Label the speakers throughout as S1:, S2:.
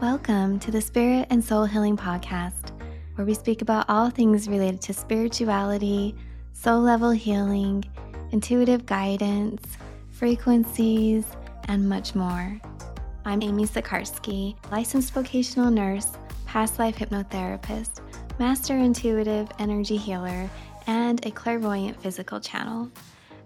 S1: Welcome to the Spirit and Soul Healing Podcast, where we speak about all things related to spirituality, soul level healing, intuitive guidance, frequencies, and much more. I'm Amy Sikarskie, licensed vocational nurse, past life hypnotherapist, master intuitive energy healer, and a clairvoyant physical channel.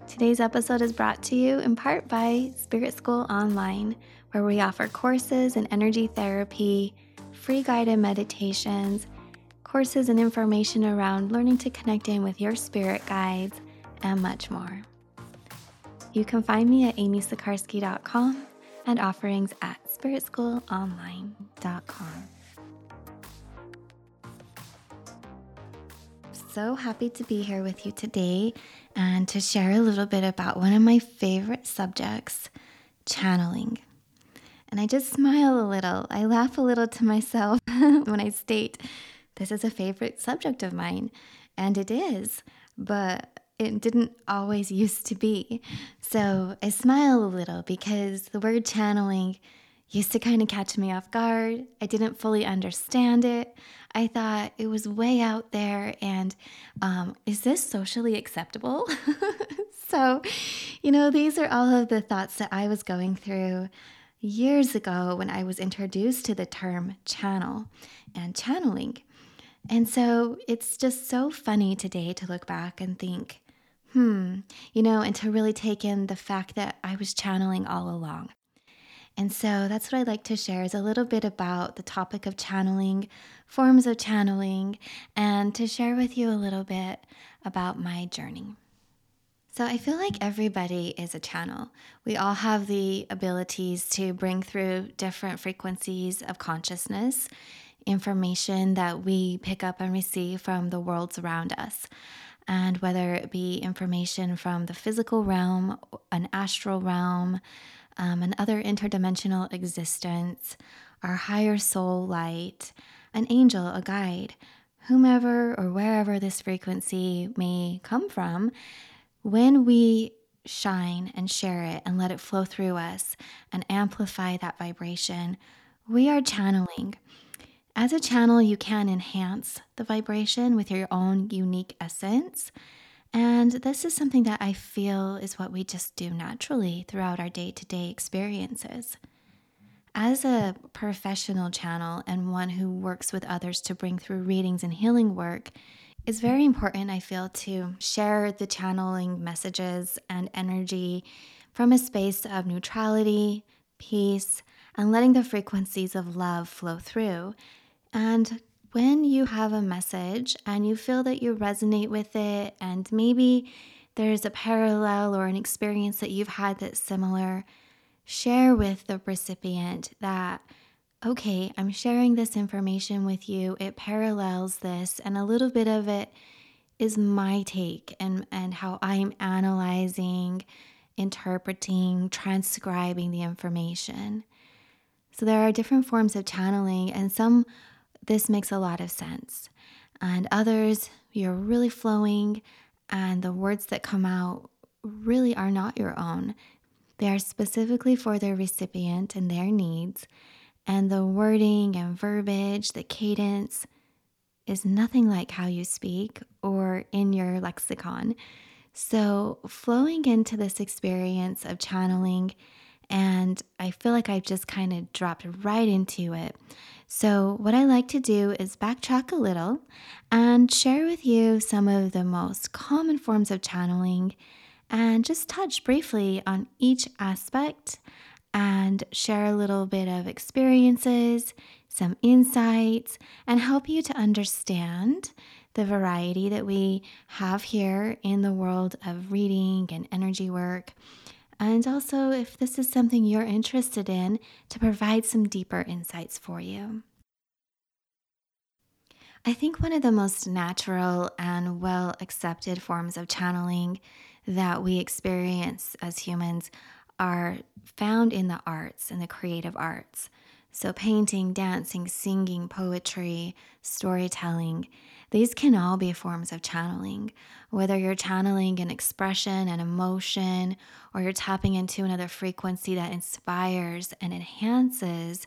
S1: Today's episode is brought to you in part by Spirit School Online where we offer courses in energy therapy, free guided meditations, courses and information around learning to connect in with your spirit guides, and much more. You can find me at amysikarskie.com and offerings at spiritschoolonline.com. So happy to be here with you today and to share a little bit about one of my favorite subjects channeling. And I just smile a little. I laugh a little to myself when I state this is a favorite subject of mine. And it is, but it didn't always used to be. So I smile a little because the word channeling used to kind of catch me off guard. I didn't fully understand it. I thought it was way out there, and um, is this socially acceptable? so, you know, these are all of the thoughts that I was going through years ago when I was introduced to the term channel and channeling. And so it's just so funny today to look back and think, hmm, you know, and to really take in the fact that I was channeling all along. And so that's what I'd like to share is a little bit about the topic of channeling, forms of channeling, and to share with you a little bit about my journey. So I feel like everybody is a channel. We all have the abilities to bring through different frequencies of consciousness, information that we pick up and receive from the worlds around us. And whether it be information from the physical realm, an astral realm, um, an other interdimensional existence, our higher soul light, an angel, a guide, whomever or wherever this frequency may come from, when we shine and share it and let it flow through us and amplify that vibration, we are channeling. As a channel, you can enhance the vibration with your own unique essence. And this is something that I feel is what we just do naturally throughout our day to day experiences. As a professional channel and one who works with others to bring through readings and healing work, it's very important, I feel, to share the channeling messages and energy from a space of neutrality, peace, and letting the frequencies of love flow through. And when you have a message and you feel that you resonate with it, and maybe there's a parallel or an experience that you've had that's similar, share with the recipient that okay, I'm sharing this information with you. It parallels this, and a little bit of it is my take and, and how I'm analyzing, interpreting, transcribing the information. So there are different forms of channeling, and some this makes a lot of sense. And others, you're really flowing, and the words that come out really are not your own. They are specifically for their recipient and their needs and the wording and verbiage, the cadence is nothing like how you speak or in your lexicon. So, flowing into this experience of channeling, and I feel like I've just kind of dropped right into it. So, what I like to do is backtrack a little and share with you some of the most common forms of channeling and just touch briefly on each aspect and share a little bit of experiences, some insights, and help you to understand the variety that we have here in the world of reading and energy work. And also, if this is something you're interested in, to provide some deeper insights for you. I think one of the most natural and well accepted forms of channeling that we experience as humans are found in the arts and the creative arts. So, painting, dancing, singing, poetry, storytelling, these can all be forms of channeling. Whether you're channeling an expression, an emotion, or you're tapping into another frequency that inspires and enhances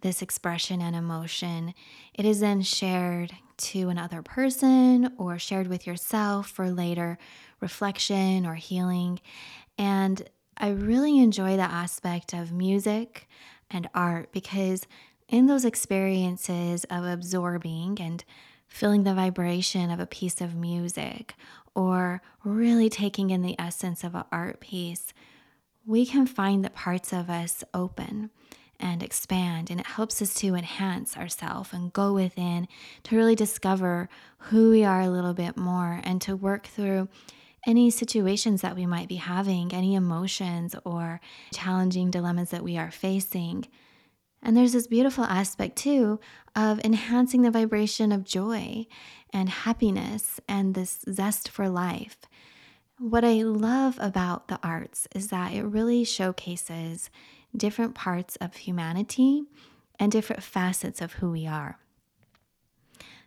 S1: this expression and emotion, it is then shared to another person or shared with yourself for later reflection or healing. And I really enjoy the aspect of music and art because in those experiences of absorbing and feeling the vibration of a piece of music or really taking in the essence of an art piece, we can find that parts of us open and expand, and it helps us to enhance ourselves and go within to really discover who we are a little bit more and to work through any situations that we might be having, any emotions or challenging dilemmas that we are facing. And there's this beautiful aspect too of enhancing the vibration of joy and happiness and this zest for life. What I love about the arts is that it really showcases different parts of humanity and different facets of who we are.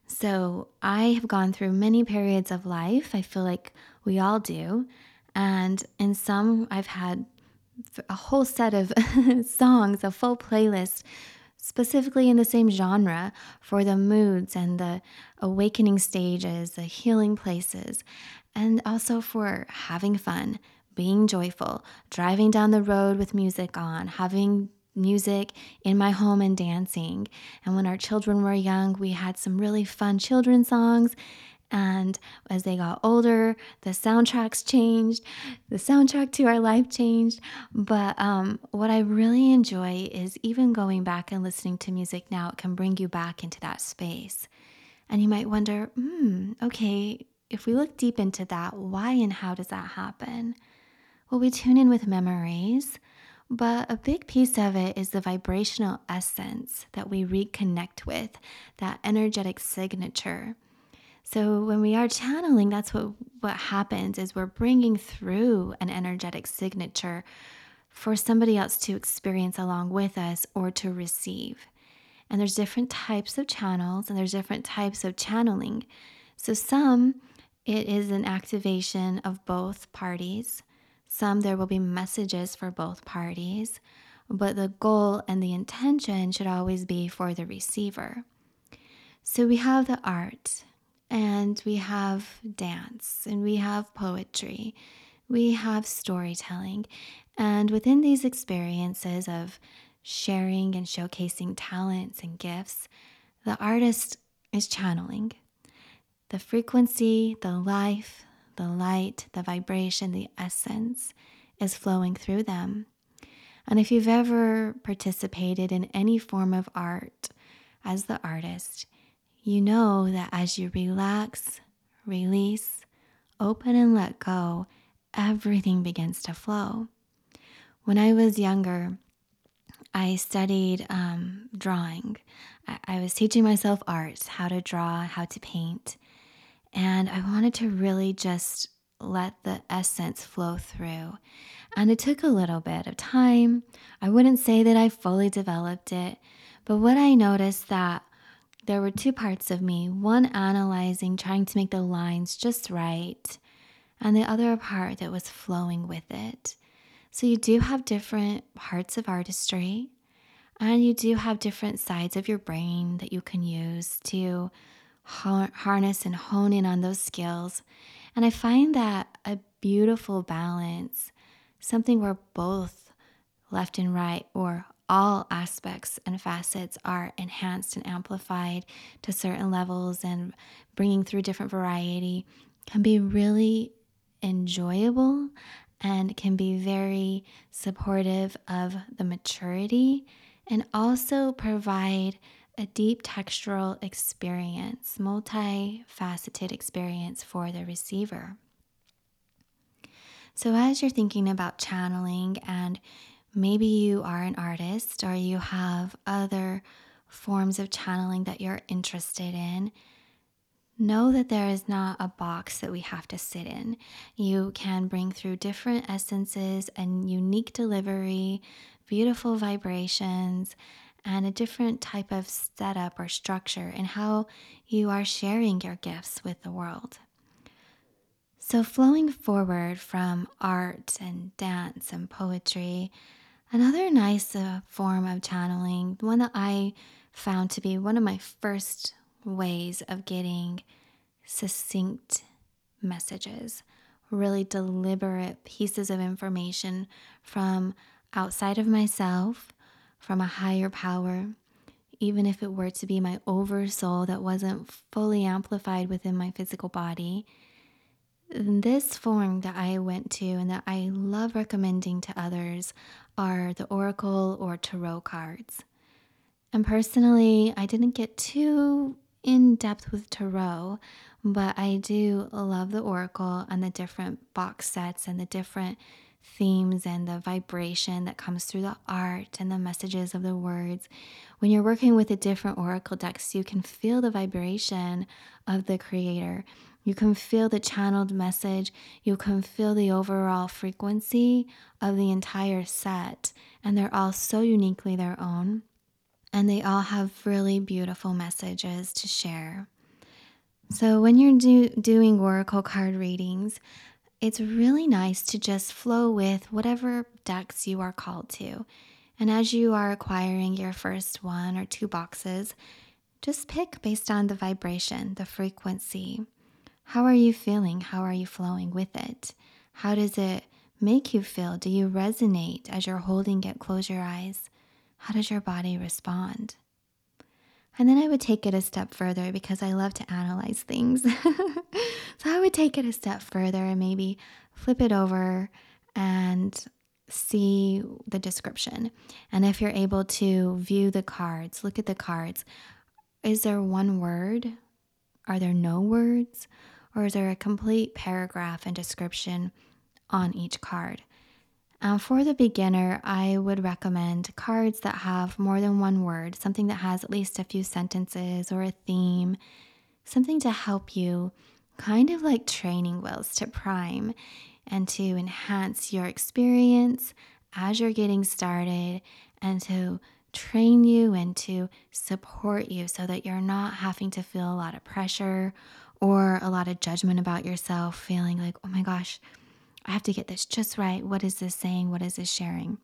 S1: So, I have gone through many periods of life. I feel like we all do. And in some, I've had a whole set of songs, a full playlist, specifically in the same genre for the moods and the awakening stages, the healing places, and also for having fun, being joyful, driving down the road with music on, having music in my home and dancing. And when our children were young, we had some really fun children's songs and as they got older, the soundtracks changed, the soundtrack to our life changed. But um, what I really enjoy is even going back and listening to music now, it can bring you back into that space. And you might wonder, hmm, okay, if we look deep into that, why and how does that happen? Well, we tune in with memories, but a big piece of it is the vibrational essence that we reconnect with, that energetic signature. So when we are channeling, that's what what happens is we're bringing through an energetic signature for somebody else to experience along with us or to receive. And there's different types of channels and there's different types of channeling. So some it is an activation of both parties. Some there will be messages for both parties, but the goal and the intention should always be for the receiver. So we have the art, and we have dance and we have poetry, we have storytelling. And within these experiences of sharing and showcasing talents and gifts, the artist is channeling the frequency, the life, the light, the vibration, the essence is flowing through them. And if you've ever participated in any form of art as the artist, you know that as you relax, release, open, and let go, everything begins to flow. When I was younger, I studied um, drawing. I, I was teaching myself art, how to draw, how to paint. And I wanted to really just let the essence flow through. And it took a little bit of time. I wouldn't say that I fully developed it, but what I noticed that there were two parts of me one analyzing, trying to make the lines just right, and the other part that was flowing with it. So you do have different parts of artistry, and you do have different sides of your brain that you can use to harness and hone in on those skills. And I find that a beautiful balance, something where both left and right or all aspects and facets are enhanced and amplified to certain levels and bringing through different variety can be really enjoyable and can be very supportive of the maturity and also provide a deep textural experience, multifaceted experience for the receiver. So, as you're thinking about channeling and Maybe you are an artist or you have other forms of channeling that you're interested in. Know that there is not a box that we have to sit in. You can bring through different essences and unique delivery, beautiful vibrations, and a different type of setup or structure in how you are sharing your gifts with the world. So, flowing forward from art and dance and poetry, another nice uh, form of channeling, one that I found to be one of my first ways of getting succinct messages, really deliberate pieces of information from outside of myself, from a higher power, even if it were to be my oversoul that wasn't fully amplified within my physical body. This form that I went to and that I love recommending to others are the Oracle or Tarot cards. And personally, I didn't get too in depth with Tarot, but I do love the Oracle and the different box sets and the different themes and the vibration that comes through the art and the messages of the words. When you're working with the different oracle decks, you can feel the vibration of the creator. You can feel the channeled message. You can feel the overall frequency of the entire set. And they're all so uniquely their own. And they all have really beautiful messages to share. So, when you're do- doing oracle card readings, it's really nice to just flow with whatever decks you are called to. And as you are acquiring your first one or two boxes, just pick based on the vibration, the frequency. How are you feeling? How are you flowing with it? How does it make you feel? Do you resonate as you're holding it? Close your eyes. How does your body respond? And then I would take it a step further because I love to analyze things. so I would take it a step further and maybe flip it over and see the description. And if you're able to view the cards, look at the cards, is there one word? Are there no words? Or is there a complete paragraph and description on each card? Um, for the beginner, I would recommend cards that have more than one word, something that has at least a few sentences or a theme, something to help you, kind of like training wheels to prime and to enhance your experience as you're getting started and to train you and to support you so that you're not having to feel a lot of pressure or a lot of judgment about yourself, feeling like, oh my gosh, I have to get this just right. What is this saying? What is this sharing?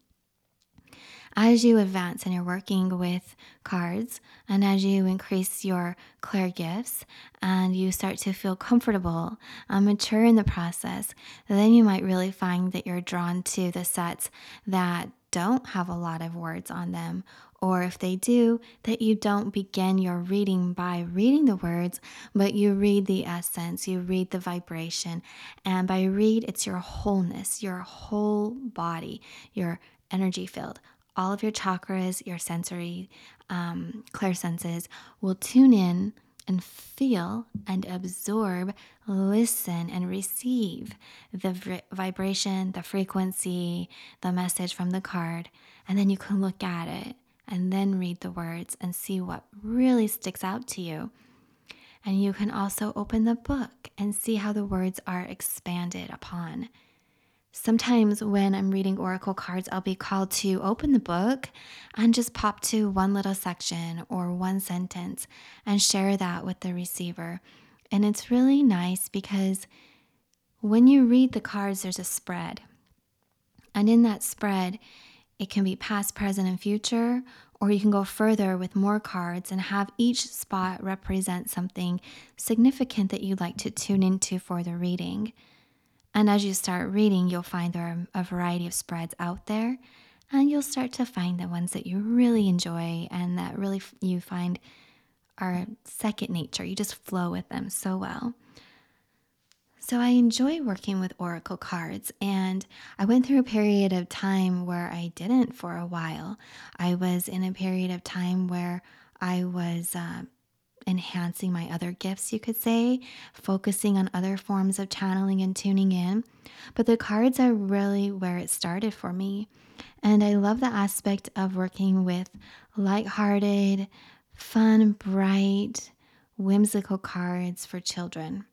S1: As you advance and you're working with cards, and as you increase your clear gifts and you start to feel comfortable and mature in the process, then you might really find that you're drawn to the sets that don't have a lot of words on them or if they do, that you don't begin your reading by reading the words, but you read the essence, you read the vibration. And by read, it's your wholeness, your whole body, your energy field. All of your chakras, your sensory um, clair senses will tune in and feel and absorb, listen and receive the vibration, the frequency, the message from the card. And then you can look at it and then read the words and see what really sticks out to you. And you can also open the book and see how the words are expanded upon. Sometimes when I'm reading oracle cards, I'll be called to open the book and just pop to one little section or one sentence and share that with the receiver. And it's really nice because when you read the cards, there's a spread. And in that spread, it can be past, present, and future, or you can go further with more cards and have each spot represent something significant that you'd like to tune into for the reading. And as you start reading, you'll find there are a variety of spreads out there, and you'll start to find the ones that you really enjoy and that really you find are second nature. You just flow with them so well. So I enjoy working with oracle cards, and I went through a period of time where I didn't for a while. I was in a period of time where I was uh, enhancing my other gifts, you could say, focusing on other forms of channeling and tuning in. But the cards are really where it started for me. And I love the aspect of working with light-hearted, fun, bright, whimsical cards for children.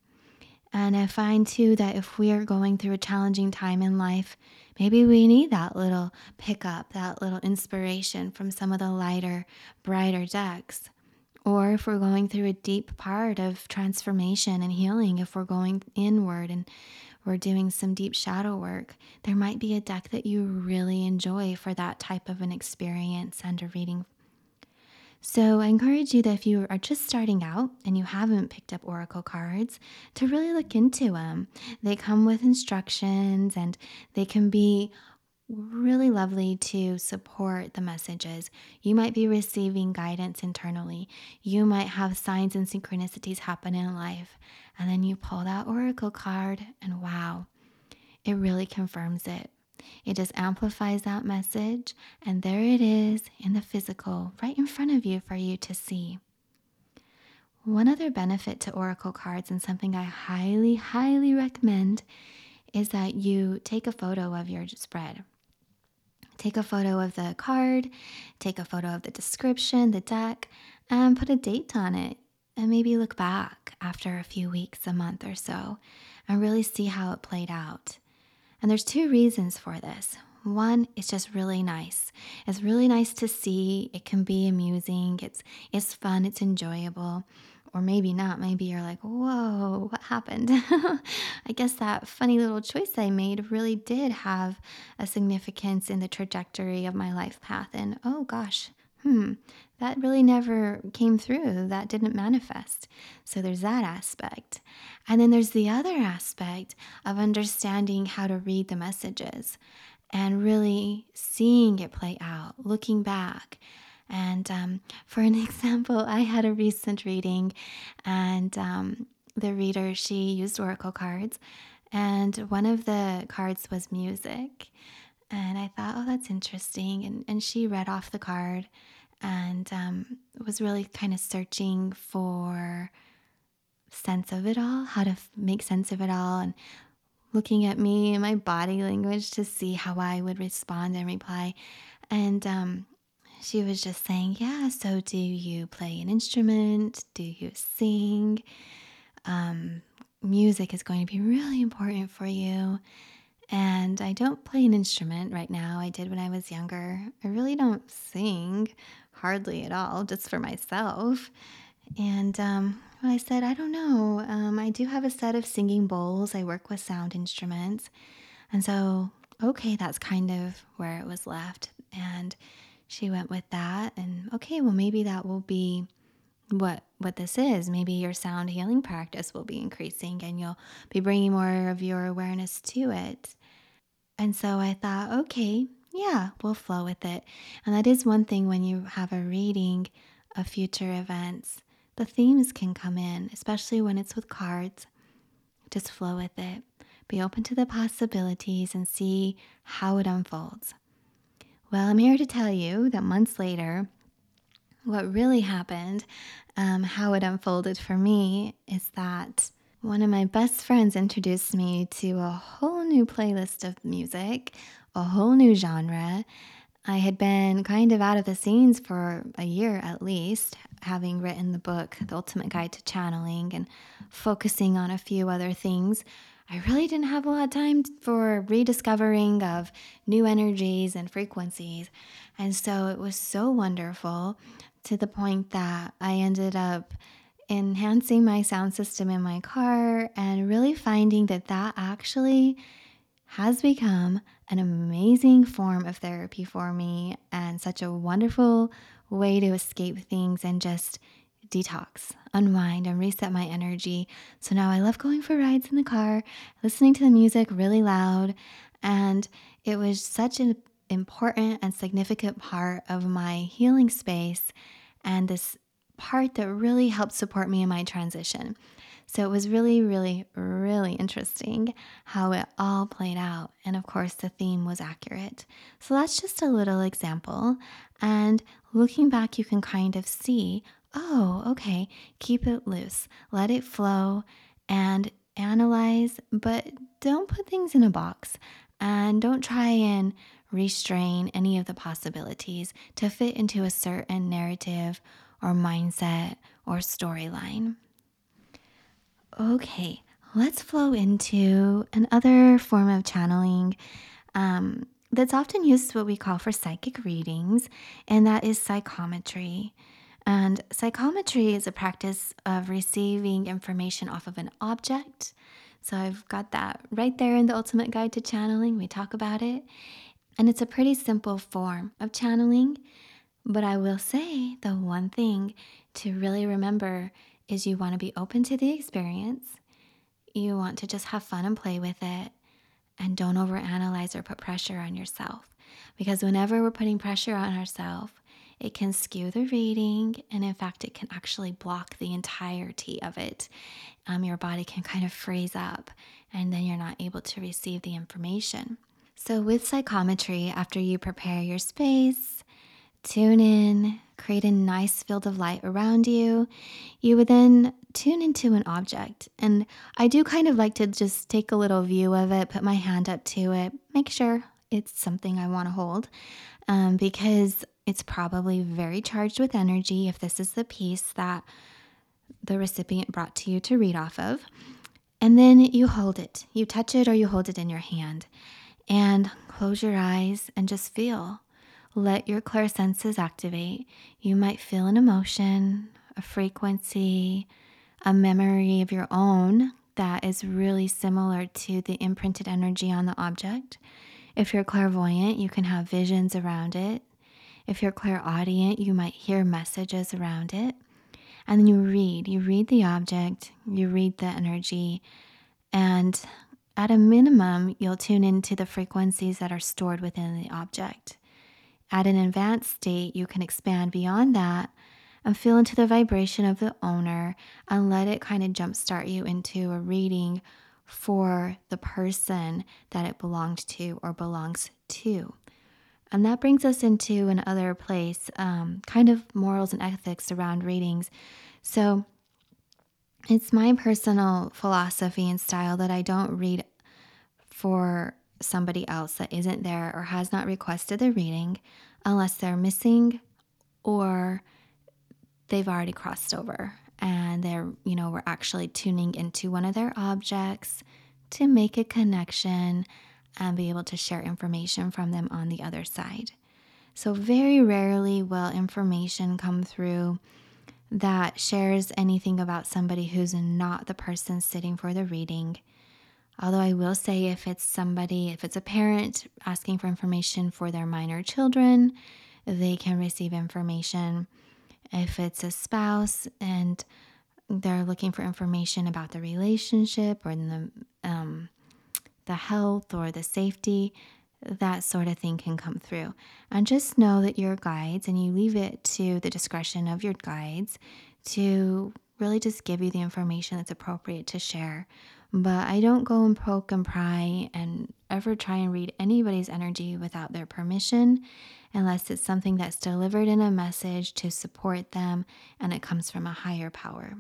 S1: And I find too that if we are going through a challenging time in life, maybe we need that little pickup, that little inspiration from some of the lighter, brighter decks. Or if we're going through a deep part of transformation and healing, if we're going inward and we're doing some deep shadow work, there might be a deck that you really enjoy for that type of an experience and a reading so I encourage you that if you are just starting out and you haven't picked up Oracle cards, to really look into them. They come with instructions and they can be really lovely to support the messages. You might be receiving guidance internally. You might have signs and synchronicities happen in life. And then you pull that Oracle card, and wow, it really confirms it. It just amplifies that message, and there it is in the physical, right in front of you for you to see. One other benefit to Oracle cards, and something I highly, highly recommend, is that you take a photo of your spread. Take a photo of the card, take a photo of the description, the deck, and put a date on it. And maybe look back after a few weeks, a month or so, and really see how it played out. And there's two reasons for this. One, it's just really nice. It's really nice to see. It can be amusing. It's it's fun. It's enjoyable. Or maybe not. Maybe you're like, whoa, what happened? I guess that funny little choice I made really did have a significance in the trajectory of my life path. And oh gosh, hmm, that really never came through. That didn't manifest. So there's that aspect. And then there's the other aspect of understanding how to read the messages and really seeing it play out, looking back. And um, for an example, I had a recent reading, and um, the reader, she used oracle cards, and one of the cards was music. And I thought, oh, that's interesting. And, and she read off the card and um, was really kind of searching for sense of it all, how to f- make sense of it all, and looking at me and my body language to see how I would respond and reply. And um, she was just saying, Yeah, so do you play an instrument? Do you sing? Um, music is going to be really important for you. And I don't play an instrument right now. I did when I was younger. I really don't sing hardly at all, just for myself. And um, I said, I don't know. Um, I do have a set of singing bowls. I work with sound instruments. And so, okay, that's kind of where it was left. And she went with that. And okay, well, maybe that will be what what this is maybe your sound healing practice will be increasing and you'll be bringing more of your awareness to it and so i thought okay yeah, we'll flow with it. And that is one thing when you have a reading of future events, the themes can come in, especially when it's with cards. Just flow with it. Be open to the possibilities and see how it unfolds. Well, I'm here to tell you that months later, what really happened, um, how it unfolded for me, is that one of my best friends introduced me to a whole new playlist of music a whole new genre. I had been kind of out of the scenes for a year at least, having written the book, The Ultimate Guide to Channeling, and focusing on a few other things. I really didn't have a lot of time for rediscovering of new energies and frequencies. And so it was so wonderful to the point that I ended up enhancing my sound system in my car and really finding that that actually has become an amazing form of therapy for me and such a wonderful way to escape things and just detox, unwind, and reset my energy. So now I love going for rides in the car, listening to the music really loud. And it was such an important and significant part of my healing space and this part that really helped support me in my transition. So it was really, really, really interesting how it all played out. And of course, the theme was accurate. So that's just a little example. And looking back, you can kind of see oh, okay, keep it loose, let it flow, and analyze, but don't put things in a box. And don't try and restrain any of the possibilities to fit into a certain narrative or mindset or storyline. Okay, let's flow into another form of channeling um, that's often used what we call for psychic readings, and that is psychometry. And psychometry is a practice of receiving information off of an object. So I've got that right there in the Ultimate Guide to Channeling. We talk about it. And it's a pretty simple form of channeling. But I will say the one thing to really remember is you want to be open to the experience. You want to just have fun and play with it. And don't overanalyze or put pressure on yourself. Because whenever we're putting pressure on ourselves, it can skew the reading, and in fact, it can actually block the entirety of it. Um, your body can kind of freeze up, and then you're not able to receive the information. So, with psychometry, after you prepare your space, tune in, create a nice field of light around you, you would then tune into an object. And I do kind of like to just take a little view of it, put my hand up to it, make sure it's something I want to hold, um, because it's probably very charged with energy if this is the piece that the recipient brought to you to read off of. And then you hold it. You touch it or you hold it in your hand. And close your eyes and just feel. Let your clear senses activate. You might feel an emotion, a frequency, a memory of your own that is really similar to the imprinted energy on the object. If you're clairvoyant, you can have visions around it. If you're clairaudient, you might hear messages around it. And then you read. You read the object, you read the energy, and at a minimum, you'll tune into the frequencies that are stored within the object. At an advanced state, you can expand beyond that and feel into the vibration of the owner and let it kind of jumpstart you into a reading for the person that it belonged to or belongs to. And that brings us into another place, um, kind of morals and ethics around readings. So it's my personal philosophy and style that I don't read for somebody else that isn't there or has not requested the reading unless they're missing or they've already crossed over and they're, you know, we're actually tuning into one of their objects to make a connection and be able to share information from them on the other side. So, very rarely will information come through that shares anything about somebody who's not the person sitting for the reading. Although I will say, if it's somebody, if it's a parent asking for information for their minor children, they can receive information. If it's a spouse and they're looking for information about the relationship or the um, the health or the safety, that sort of thing can come through. And just know that your guides, and you leave it to the discretion of your guides to really just give you the information that's appropriate to share. But I don't go and poke and pry and ever try and read anybody's energy without their permission unless it's something that's delivered in a message to support them and it comes from a higher power.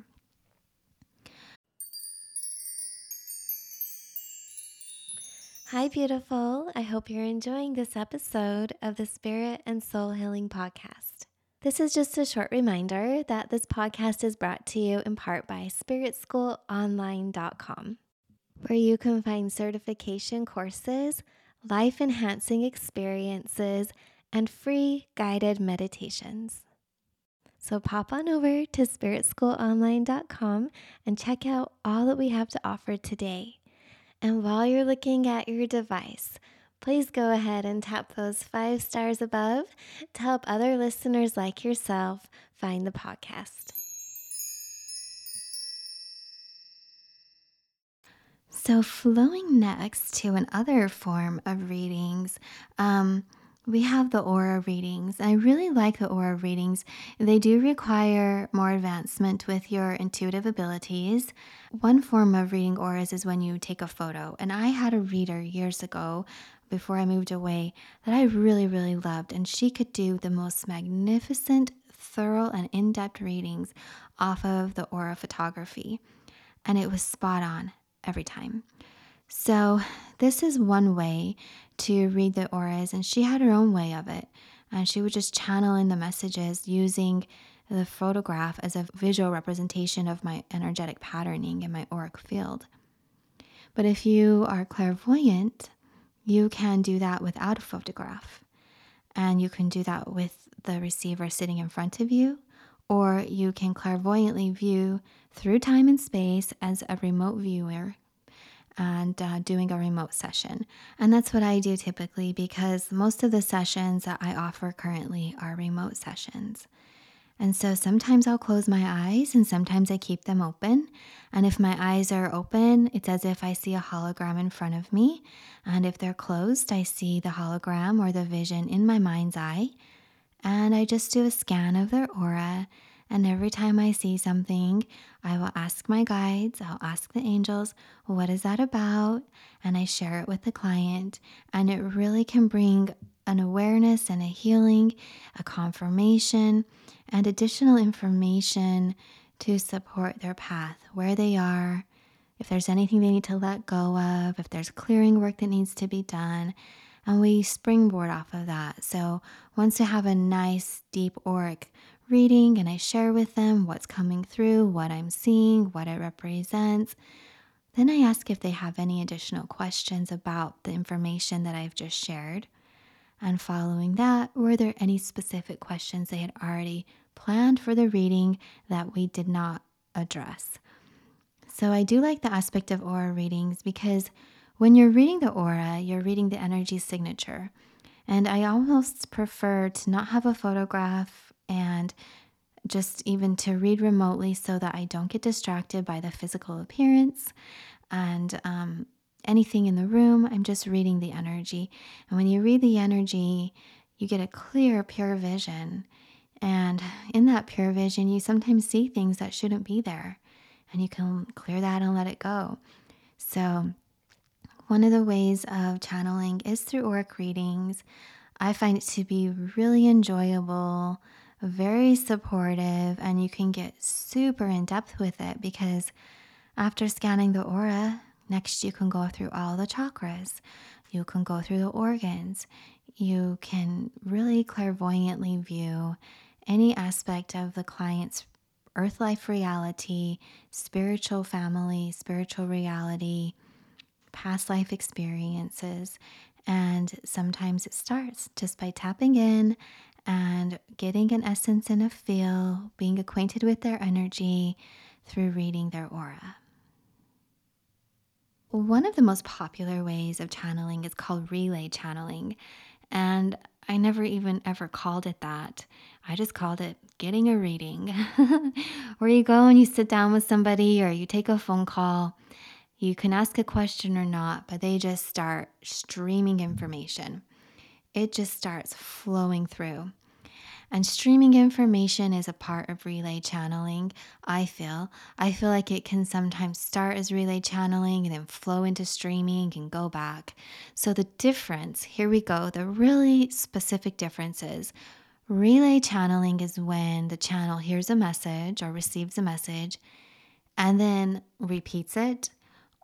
S1: Hi, beautiful. I hope you're enjoying this episode of the Spirit and Soul Healing Podcast. This is just a short reminder that this podcast is brought to you in part by SpiritSchoolOnline.com, where you can find certification courses, life enhancing experiences, and free guided meditations. So pop on over to SpiritSchoolOnline.com and check out all that we have to offer today. And while you're looking at your device, please go ahead and tap those five stars above to help other listeners like yourself find the podcast. So, flowing next to another form of readings, um, we have the aura readings. I really like the aura readings. They do require more advancement with your intuitive abilities. One form of reading auras is when you take a photo. And I had a reader years ago before I moved away that I really, really loved. And she could do the most magnificent, thorough, and in depth readings off of the aura photography. And it was spot on every time. So, this is one way to read the auras, and she had her own way of it. And she would just channel in the messages using the photograph as a visual representation of my energetic patterning in my auric field. But if you are clairvoyant, you can do that without a photograph. And you can do that with the receiver sitting in front of you, or you can clairvoyantly view through time and space as a remote viewer and uh, doing a remote session. And that's what I do typically because most of the sessions that I offer currently are remote sessions. And so sometimes I'll close my eyes and sometimes I keep them open. And if my eyes are open, it's as if I see a hologram in front of me. And if they're closed, I see the hologram or the vision in my mind's eye. And I just do a scan of their aura. And every time I see something, I will ask my guides, I'll ask the angels, what is that about? And I share it with the client. And it really can bring an awareness and a healing, a confirmation and additional information to support their path, where they are, if there's anything they need to let go of, if there's clearing work that needs to be done. And we springboard off of that. So once I have a nice, deep auric reading and I share with them what's coming through, what I'm seeing, what it represents, then I ask if they have any additional questions about the information that I've just shared. And following that, were there any specific questions they had already planned for the reading that we did not address? So, I do like the aspect of aura readings because when you're reading the aura, you're reading the energy signature. And I almost prefer to not have a photograph and just even to read remotely so that I don't get distracted by the physical appearance. And um, anything in the room. I'm just reading the energy. And when you read the energy, you get a clear, pure vision. And in that pure vision, you sometimes see things that shouldn't be there. And you can clear that and let it go. So, one of the ways of channeling is through auric readings. I find it to be really enjoyable, very supportive, and you can get super in depth with it because after scanning the aura, Next, you can go through all the chakras. You can go through the organs. You can really clairvoyantly view any aspect of the client's earth life reality, spiritual family, spiritual reality, past life experiences. And sometimes it starts just by tapping in and getting an essence and a feel, being acquainted with their energy through reading their aura. One of the most popular ways of channeling is called relay channeling. And I never even ever called it that. I just called it getting a reading, where you go and you sit down with somebody or you take a phone call. You can ask a question or not, but they just start streaming information. It just starts flowing through. And streaming information is a part of relay channeling, I feel. I feel like it can sometimes start as relay channeling and then flow into streaming and go back. So, the difference here we go, the really specific differences. Relay channeling is when the channel hears a message or receives a message and then repeats it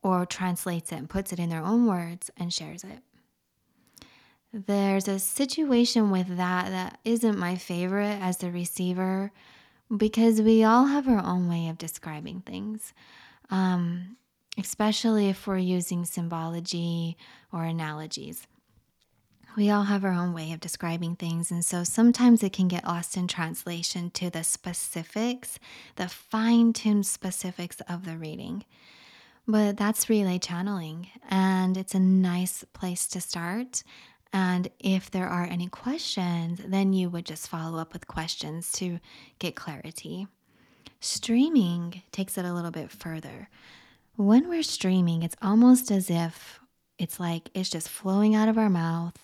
S1: or translates it and puts it in their own words and shares it there's a situation with that that isn't my favorite as the receiver because we all have our own way of describing things, um, especially if we're using symbology or analogies. We all have our own way of describing things, and so sometimes it can get lost in translation to the specifics, the fine tuned specifics of the reading. But that's relay channeling, and it's a nice place to start. And if there are any questions, then you would just follow up with questions to get clarity. Streaming takes it a little bit further. When we're streaming, it's almost as if it's like it's just flowing out of our mouth.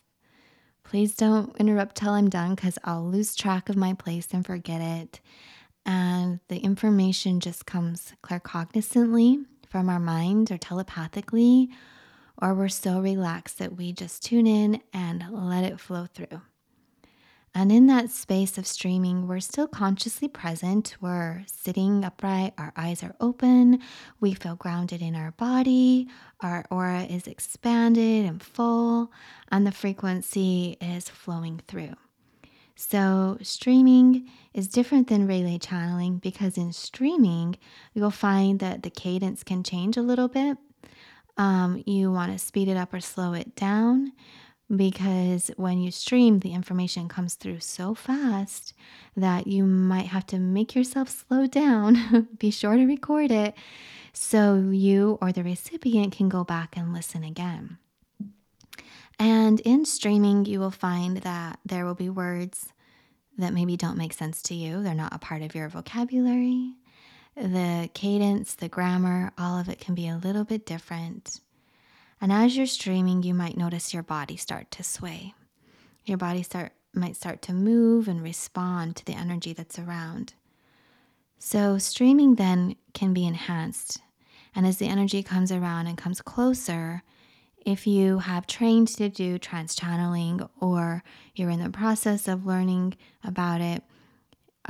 S1: Please don't interrupt till I'm done because I'll lose track of my place and forget it. And the information just comes claircognizantly from our mind or telepathically or we're so relaxed that we just tune in and let it flow through. And in that space of streaming, we're still consciously present. We're sitting upright, our eyes are open, we feel grounded in our body, our aura is expanded and full, and the frequency is flowing through. So, streaming is different than relay channeling because in streaming, you'll find that the cadence can change a little bit um, you want to speed it up or slow it down because when you stream, the information comes through so fast that you might have to make yourself slow down. Be sure to record it so you or the recipient can go back and listen again. And in streaming, you will find that there will be words that maybe don't make sense to you, they're not a part of your vocabulary. The cadence, the grammar, all of it can be a little bit different. And as you're streaming, you might notice your body start to sway. Your body start might start to move and respond to the energy that's around. So streaming then can be enhanced. And as the energy comes around and comes closer, if you have trained to do trance channeling or you're in the process of learning about it,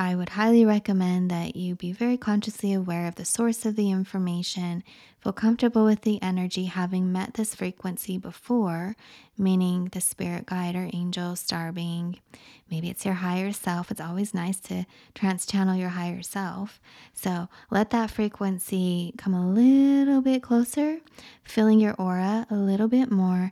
S1: I would highly recommend that you be very consciously aware of the source of the information, feel comfortable with the energy having met this frequency before, meaning the spirit guide or angel, star being. Maybe it's your higher self. It's always nice to trance channel your higher self. So let that frequency come a little bit closer, filling your aura a little bit more.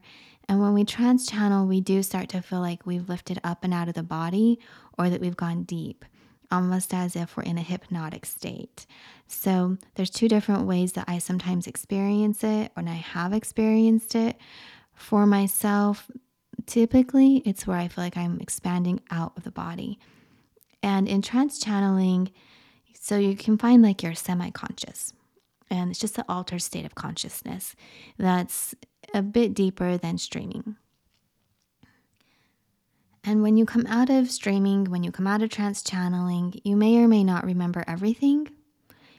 S1: And when we trance channel, we do start to feel like we've lifted up and out of the body or that we've gone deep almost as if we're in a hypnotic state. So there's two different ways that I sometimes experience it and I have experienced it. For myself, typically it's where I feel like I'm expanding out of the body. And in trance channeling, so you can find like you're semi conscious. And it's just an altered state of consciousness that's a bit deeper than streaming. And when you come out of streaming, when you come out of trance channeling, you may or may not remember everything.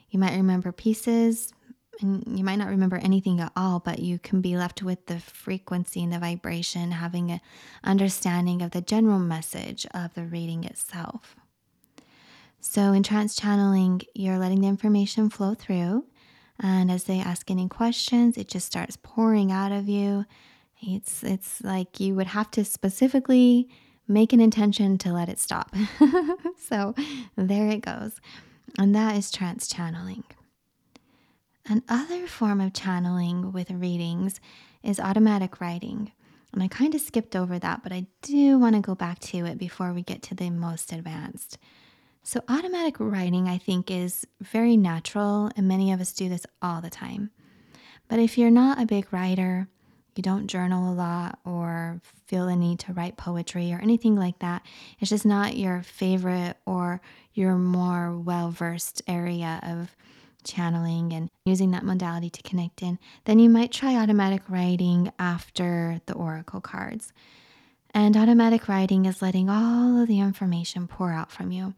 S1: You might remember pieces, and you might not remember anything at all, but you can be left with the frequency and the vibration, having an understanding of the general message of the reading itself. So, in trance channeling, you're letting the information flow through, and as they ask any questions, it just starts pouring out of you. It's it's like you would have to specifically make an intention to let it stop. so there it goes. And that is trance channeling. Another form of channeling with readings is automatic writing. And I kind of skipped over that, but I do want to go back to it before we get to the most advanced. So, automatic writing, I think, is very natural, and many of us do this all the time. But if you're not a big writer, you don't journal a lot or feel the need to write poetry or anything like that, it's just not your favorite or your more well versed area of channeling and using that modality to connect in, then you might try automatic writing after the oracle cards. And automatic writing is letting all of the information pour out from you.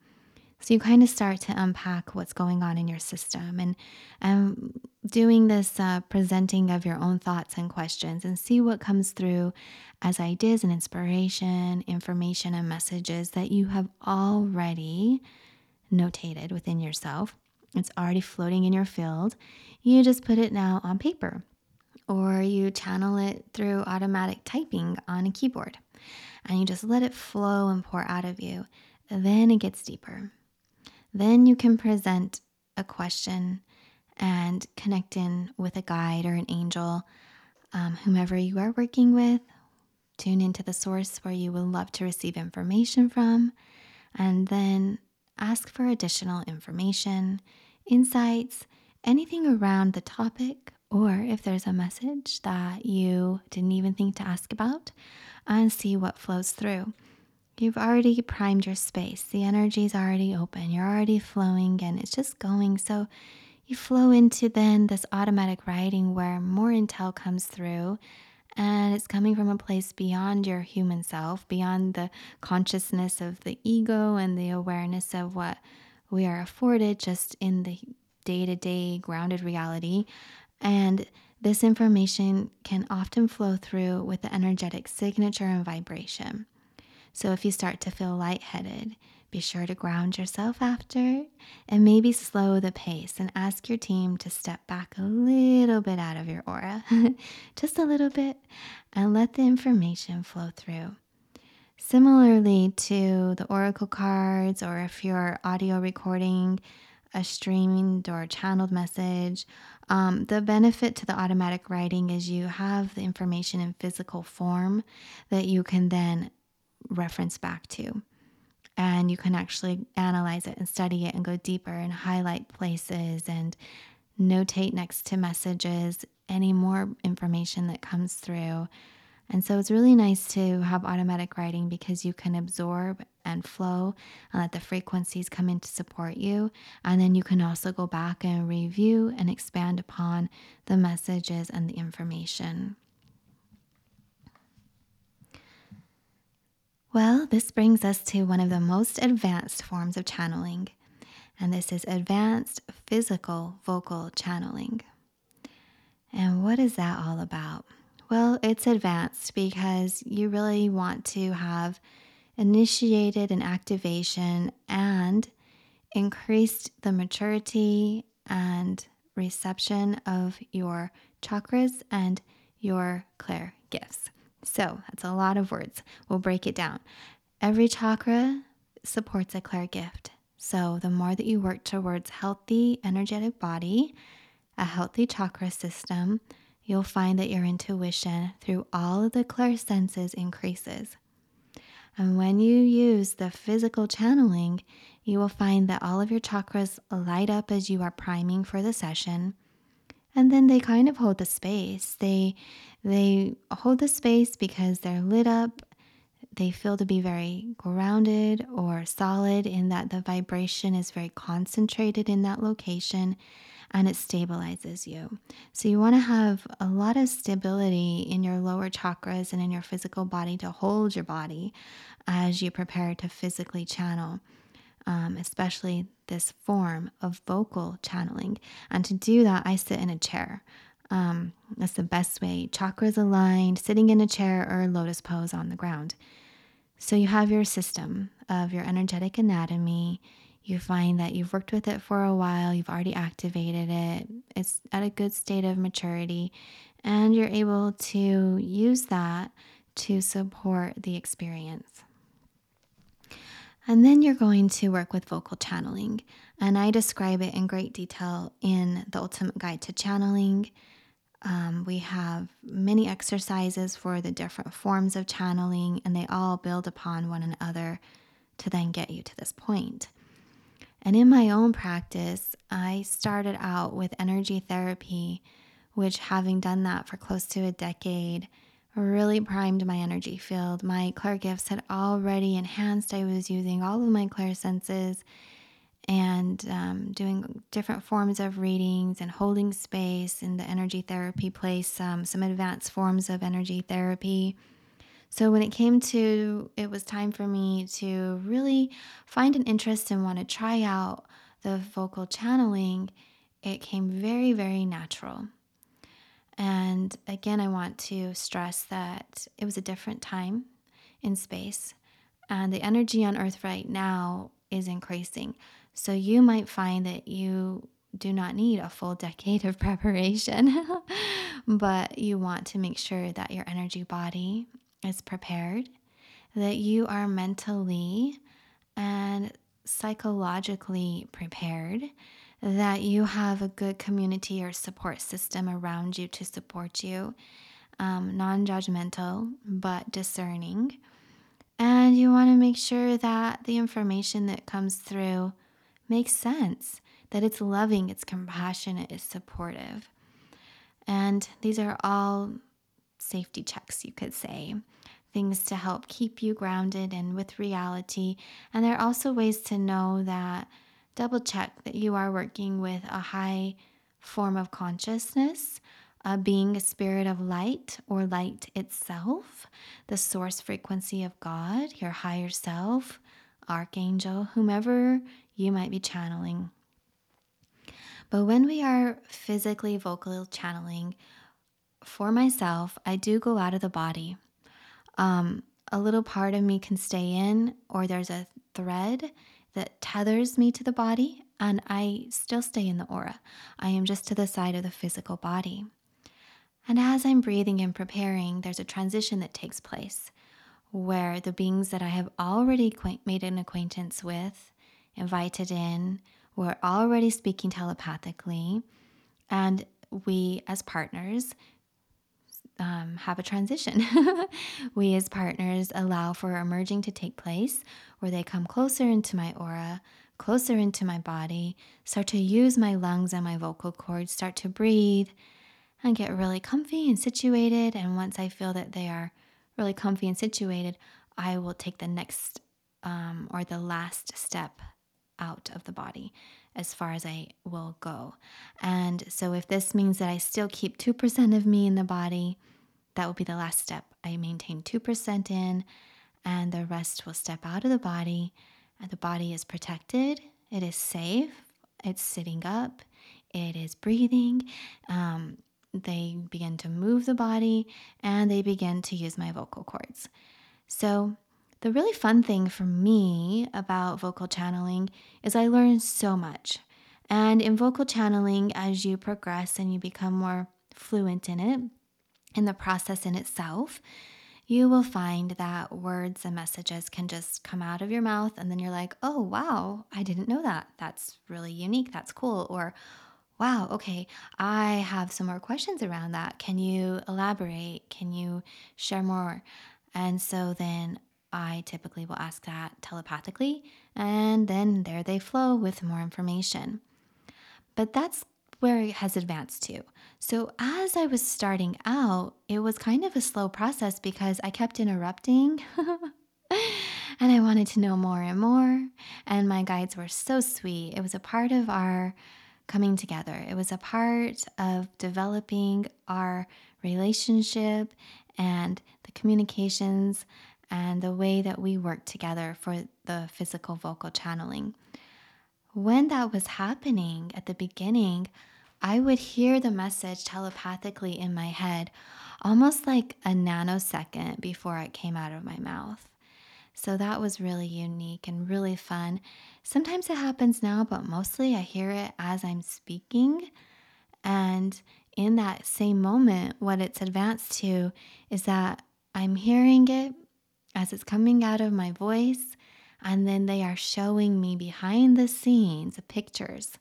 S1: So you kind of start to unpack what's going on in your system and um, doing this uh, presenting of your own thoughts and questions and see what comes through as ideas and inspiration, information, and messages that you have already notated within yourself. It's already floating in your field. You just put it now on paper or you channel it through automatic typing on a keyboard and you just let it flow and pour out of you. Then it gets deeper. Then you can present a question and connect in with a guide or an angel, um, whomever you are working with. Tune into the source where you would love to receive information from, and then ask for additional information, insights, anything around the topic, or if there's a message that you didn't even think to ask about, and see what flows through. You've already primed your space. The energy is already open. You're already flowing and it's just going. So you flow into then this automatic writing where more intel comes through and it's coming from a place beyond your human self, beyond the consciousness of the ego and the awareness of what we are afforded just in the day to day grounded reality. And this information can often flow through with the energetic signature and vibration. So if you start to feel lightheaded, be sure to ground yourself after and maybe slow the pace and ask your team to step back a little bit out of your aura, just a little bit, and let the information flow through. Similarly to the oracle cards, or if you're audio recording a streamed or channeled message. Um, the benefit to the automatic writing is you have the information in physical form that you can then reference back to. And you can actually analyze it and study it and go deeper and highlight places and notate next to messages any more information that comes through. And so it's really nice to have automatic writing because you can absorb and flow and let the frequencies come in to support you. And then you can also go back and review and expand upon the messages and the information. Well, this brings us to one of the most advanced forms of channeling, and this is advanced physical vocal channeling. And what is that all about? Well, it's advanced because you really want to have initiated an activation and increased the maturity and reception of your chakras and your clair gifts. So that's a lot of words. We'll break it down. Every chakra supports a clair gift. So the more that you work towards healthy energetic body, a healthy chakra system, you'll find that your intuition through all of the clair senses increases. And when you use the physical channeling, you will find that all of your chakras light up as you are priming for the session. And then they kind of hold the space. They they hold the space because they're lit up. They feel to be very grounded or solid in that the vibration is very concentrated in that location and it stabilizes you. So, you want to have a lot of stability in your lower chakras and in your physical body to hold your body as you prepare to physically channel, um, especially this form of vocal channeling. And to do that, I sit in a chair. Um, that's the best way. Chakras aligned, sitting in a chair or lotus pose on the ground. So you have your system of your energetic anatomy, you find that you've worked with it for a while, you've already activated it, it's at a good state of maturity, and you're able to use that to support the experience. And then you're going to work with vocal channeling. And I describe it in great detail in the Ultimate Guide to Channeling. Um, we have many exercises for the different forms of channeling, and they all build upon one another to then get you to this point. And in my own practice, I started out with energy therapy, which, having done that for close to a decade, really primed my energy field. My clair gifts had already enhanced. I was using all of my clair senses and um, doing different forms of readings and holding space in the energy therapy place, um, some advanced forms of energy therapy. So when it came to it was time for me to really find an interest and want to try out the vocal channeling, it came very, very natural. And again, I want to stress that it was a different time in space, and the energy on Earth right now is increasing. So you might find that you do not need a full decade of preparation, but you want to make sure that your energy body is prepared, that you are mentally and psychologically prepared, that you have a good community or support system around you to support you, um, non judgmental but discerning. And you want to make sure that the information that comes through makes sense, that it's loving, it's compassionate, it's supportive. And these are all safety checks, you could say. Things to help keep you grounded and with reality. And there are also ways to know that double check that you are working with a high form of consciousness, uh, being a spirit of light or light itself, the source frequency of God, your higher self, archangel, whomever you might be channeling. But when we are physically vocal channeling, for myself, I do go out of the body. Um, a little part of me can stay in, or there's a thread that tethers me to the body, and I still stay in the aura. I am just to the side of the physical body. And as I'm breathing and preparing, there's a transition that takes place where the beings that I have already made an acquaintance with, invited in, we're already speaking telepathically, and we as partners um, have a transition. we as partners allow for a merging to take place where they come closer into my aura, closer into my body, start to use my lungs and my vocal cords, start to breathe and get really comfy and situated. And once I feel that they are really comfy and situated, I will take the next um, or the last step out of the body as far as I will go. And so, if this means that I still keep 2% of me in the body, that will be the last step. I maintain 2% in, and the rest will step out of the body. And the body is protected, it is safe, it's sitting up, it is breathing. Um, they begin to move the body and they begin to use my vocal cords. So, the really fun thing for me about vocal channeling is I learn so much. And in vocal channeling, as you progress and you become more fluent in it, in the process in itself, you will find that words and messages can just come out of your mouth, and then you're like, oh, wow, I didn't know that. That's really unique. That's cool. Or, wow, okay, I have some more questions around that. Can you elaborate? Can you share more? And so then I typically will ask that telepathically, and then there they flow with more information. But that's where it has advanced to. So, as I was starting out, it was kind of a slow process because I kept interrupting and I wanted to know more and more. And my guides were so sweet. It was a part of our coming together, it was a part of developing our relationship and the communications and the way that we work together for the physical vocal channeling. When that was happening at the beginning, I would hear the message telepathically in my head almost like a nanosecond before it came out of my mouth. So that was really unique and really fun. Sometimes it happens now, but mostly I hear it as I'm speaking. And in that same moment, what it's advanced to is that I'm hearing it as it's coming out of my voice, and then they are showing me behind the scenes pictures.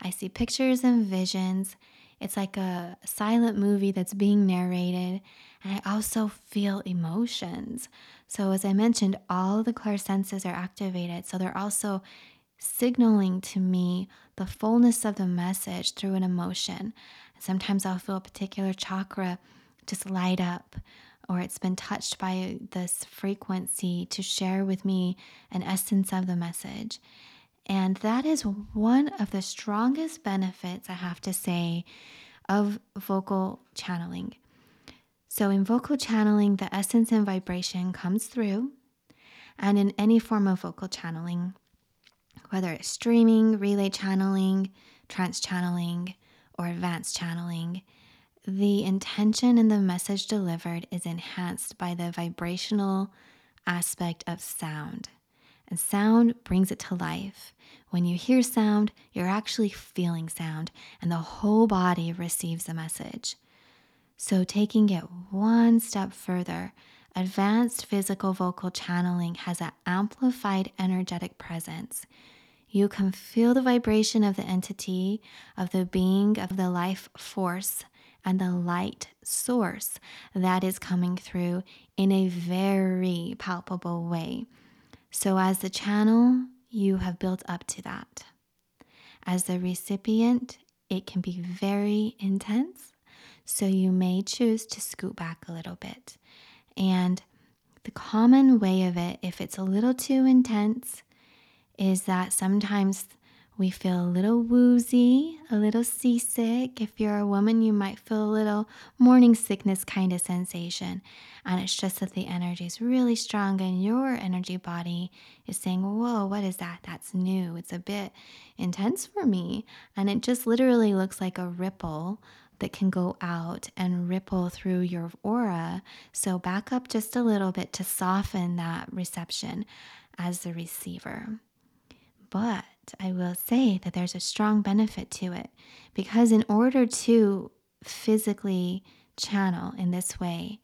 S1: I see pictures and visions. It's like a silent movie that's being narrated, and I also feel emotions. So, as I mentioned, all the clair senses are activated, so they're also signaling to me the fullness of the message through an emotion. Sometimes I'll feel a particular chakra just light up or it's been touched by this frequency to share with me an essence of the message. And that is one of the strongest benefits, I have to say, of vocal channeling. So, in vocal channeling, the essence and vibration comes through. And in any form of vocal channeling, whether it's streaming, relay channeling, trance channeling, or advanced channeling, the intention and the message delivered is enhanced by the vibrational aspect of sound. And sound brings it to life. When you hear sound, you're actually feeling sound, and the whole body receives the message. So, taking it one step further, advanced physical vocal channeling has an amplified energetic presence. You can feel the vibration of the entity, of the being, of the life force and the light source that is coming through in a very palpable way. So, as the channel, you have built up to that. As the recipient, it can be very intense, so you may choose to scoot back a little bit. And the common way of it, if it's a little too intense, is that sometimes we feel a little woozy, a little seasick. If you're a woman, you might feel a little morning sickness kind of sensation. And it's just that the energy is really strong, and your energy body is saying, Whoa, what is that? That's new. It's a bit intense for me. And it just literally looks like a ripple that can go out and ripple through your aura. So back up just a little bit to soften that reception as the receiver. But I will say that there's a strong benefit to it because, in order to physically channel in this way,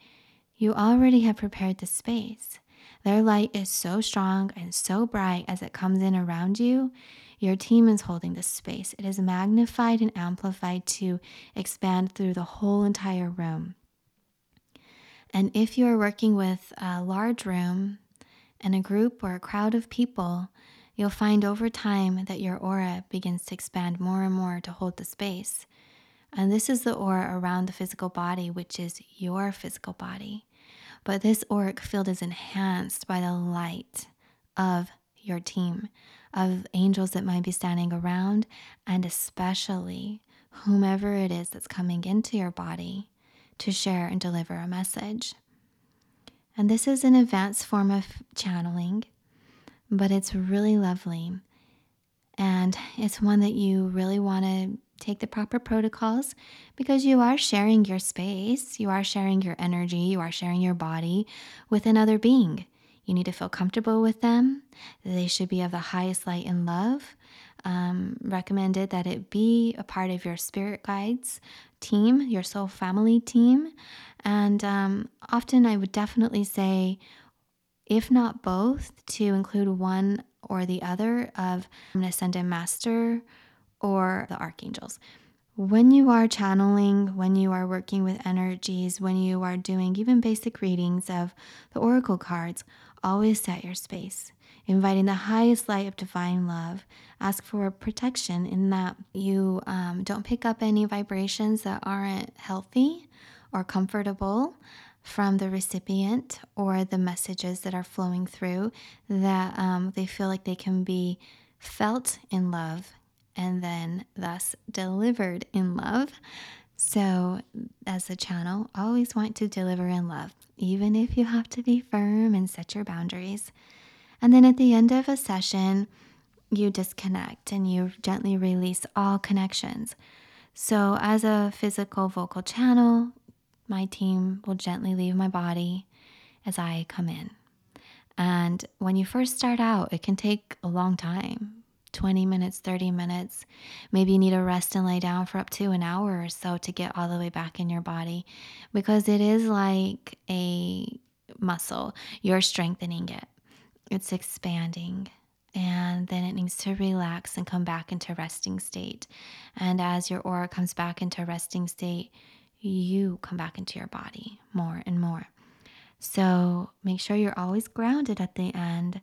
S1: you already have prepared the space. Their light is so strong and so bright as it comes in around you. Your team is holding the space. It is magnified and amplified to expand through the whole entire room. And if you are working with a large room and a group or a crowd of people, you'll find over time that your aura begins to expand more and more to hold the space. And this is the aura around the physical body, which is your physical body. But this auric field is enhanced by the light of your team, of angels that might be standing around, and especially whomever it is that's coming into your body to share and deliver a message. And this is an advanced form of channeling, but it's really lovely. And it's one that you really want to take the proper protocols because you are sharing your space, you are sharing your energy, you are sharing your body with another being. You need to feel comfortable with them. They should be of the highest light and love. Um, recommended that it be a part of your spirit guides team, your soul family team. And um, often I would definitely say, if not both, to include one or the other of an ascended master or the archangels. When you are channeling, when you are working with energies, when you are doing even basic readings of the oracle cards, always set your space, inviting the highest light of divine love. Ask for protection in that you um, don't pick up any vibrations that aren't healthy or comfortable from the recipient or the messages that are flowing through, that um, they feel like they can be felt in love and then thus delivered in love. So, as a channel, always want to deliver in love, even if you have to be firm and set your boundaries. And then at the end of a session, you disconnect and you gently release all connections. So, as a physical vocal channel, my team will gently leave my body as I come in. And when you first start out, it can take a long time 20 minutes, 30 minutes. Maybe you need to rest and lay down for up to an hour or so to get all the way back in your body because it is like a muscle. You're strengthening it, it's expanding. And then it needs to relax and come back into resting state. And as your aura comes back into resting state, you come back into your body more and more. So make sure you're always grounded at the end,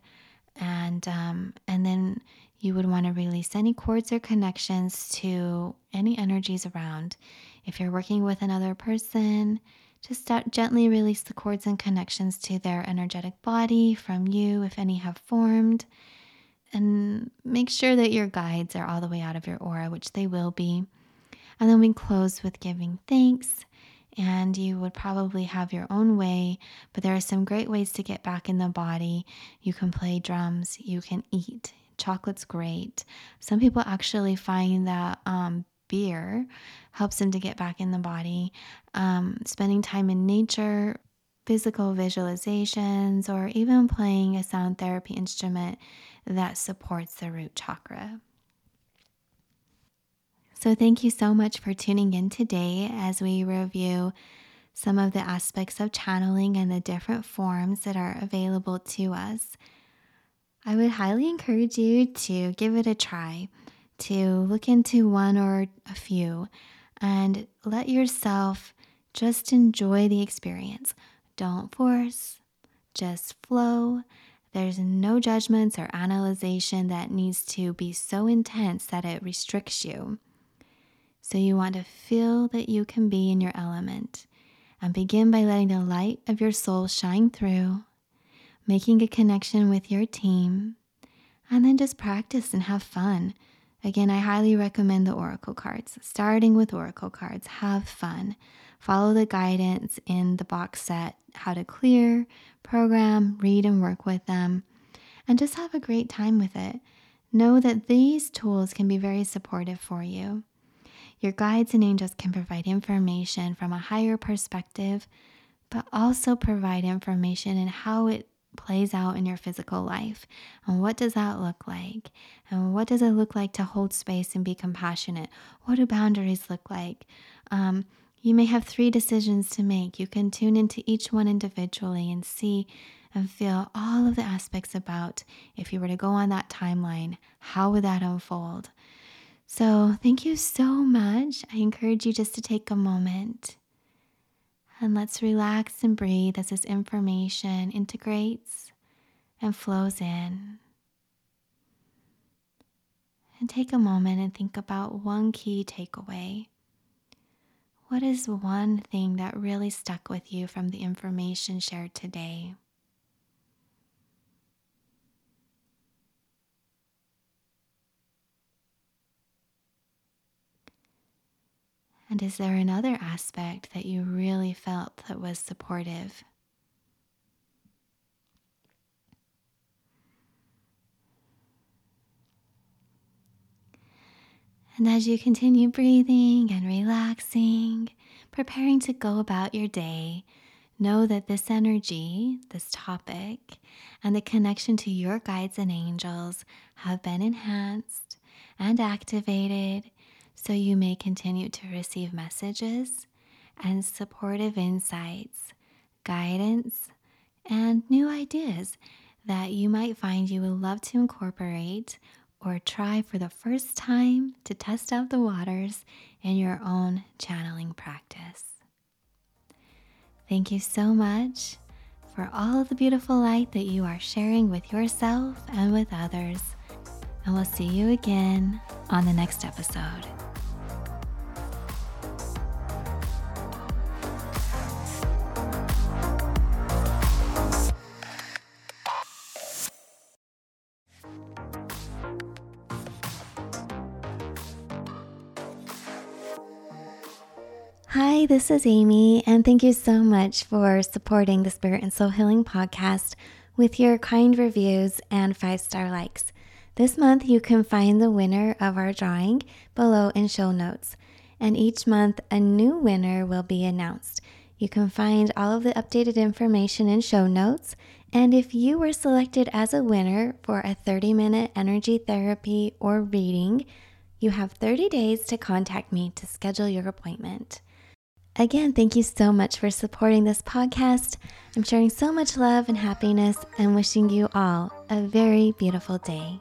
S1: and um, and then you would want to release any cords or connections to any energies around. If you're working with another person, just gently release the cords and connections to their energetic body from you, if any have formed. And make sure that your guides are all the way out of your aura, which they will be. And then we close with giving thanks. And you would probably have your own way, but there are some great ways to get back in the body. You can play drums, you can eat, chocolate's great. Some people actually find that um, beer helps them to get back in the body. Um, spending time in nature, physical visualizations, or even playing a sound therapy instrument that supports the root chakra. So, thank you so much for tuning in today as we review some of the aspects of channeling and the different forms that are available to us. I would highly encourage you to give it a try, to look into one or a few, and let yourself just enjoy the experience. Don't force, just flow. There's no judgments or analyzation that needs to be so intense that it restricts you. So, you want to feel that you can be in your element and begin by letting the light of your soul shine through making a connection with your team, and then just practice and have fun. Again, I highly recommend the Oracle cards. Starting with Oracle cards, have fun. Follow the guidance in the box set how to clear, program, read, and work with them, and just have a great time with it. Know that these tools can be very supportive for you. Your guides and angels can provide information from a higher perspective, but also provide information in how it plays out in your physical life. And what does that look like? And what does it look like to hold space and be compassionate? What do boundaries look like? Um, you may have three decisions to make. You can tune into each one individually and see and feel all of the aspects about if you were to go on that timeline, how would that unfold? So, thank you so much. I encourage you just to take a moment and let's relax and breathe as this information integrates and flows in. And take a moment and think about one key takeaway. What is one thing that really stuck with you from the information shared today? And is there another aspect that you really felt that was supportive? And as you continue breathing and relaxing, preparing to go about your day, know that this energy, this topic, and the connection to your guides and angels have been enhanced and activated so you may continue to receive messages and supportive insights, guidance, and new ideas that you might find you would love to incorporate or try for the first time to test out the waters in your own channeling practice. Thank you so much for all the beautiful light that you are sharing with yourself and with others. And we'll see you again on the next episode. Hi, this is Amy, and thank you so much for supporting the Spirit and Soul Healing podcast with your kind reviews and five star likes. This month, you can find the winner of our drawing below in show notes, and each month, a new winner will be announced. You can find all of the updated information in show notes. And if you were selected as a winner for a 30 minute energy therapy or reading, you have 30 days to contact me to schedule your appointment. Again, thank you so much for supporting this podcast. I'm sharing so much love and happiness and wishing you all a very beautiful day.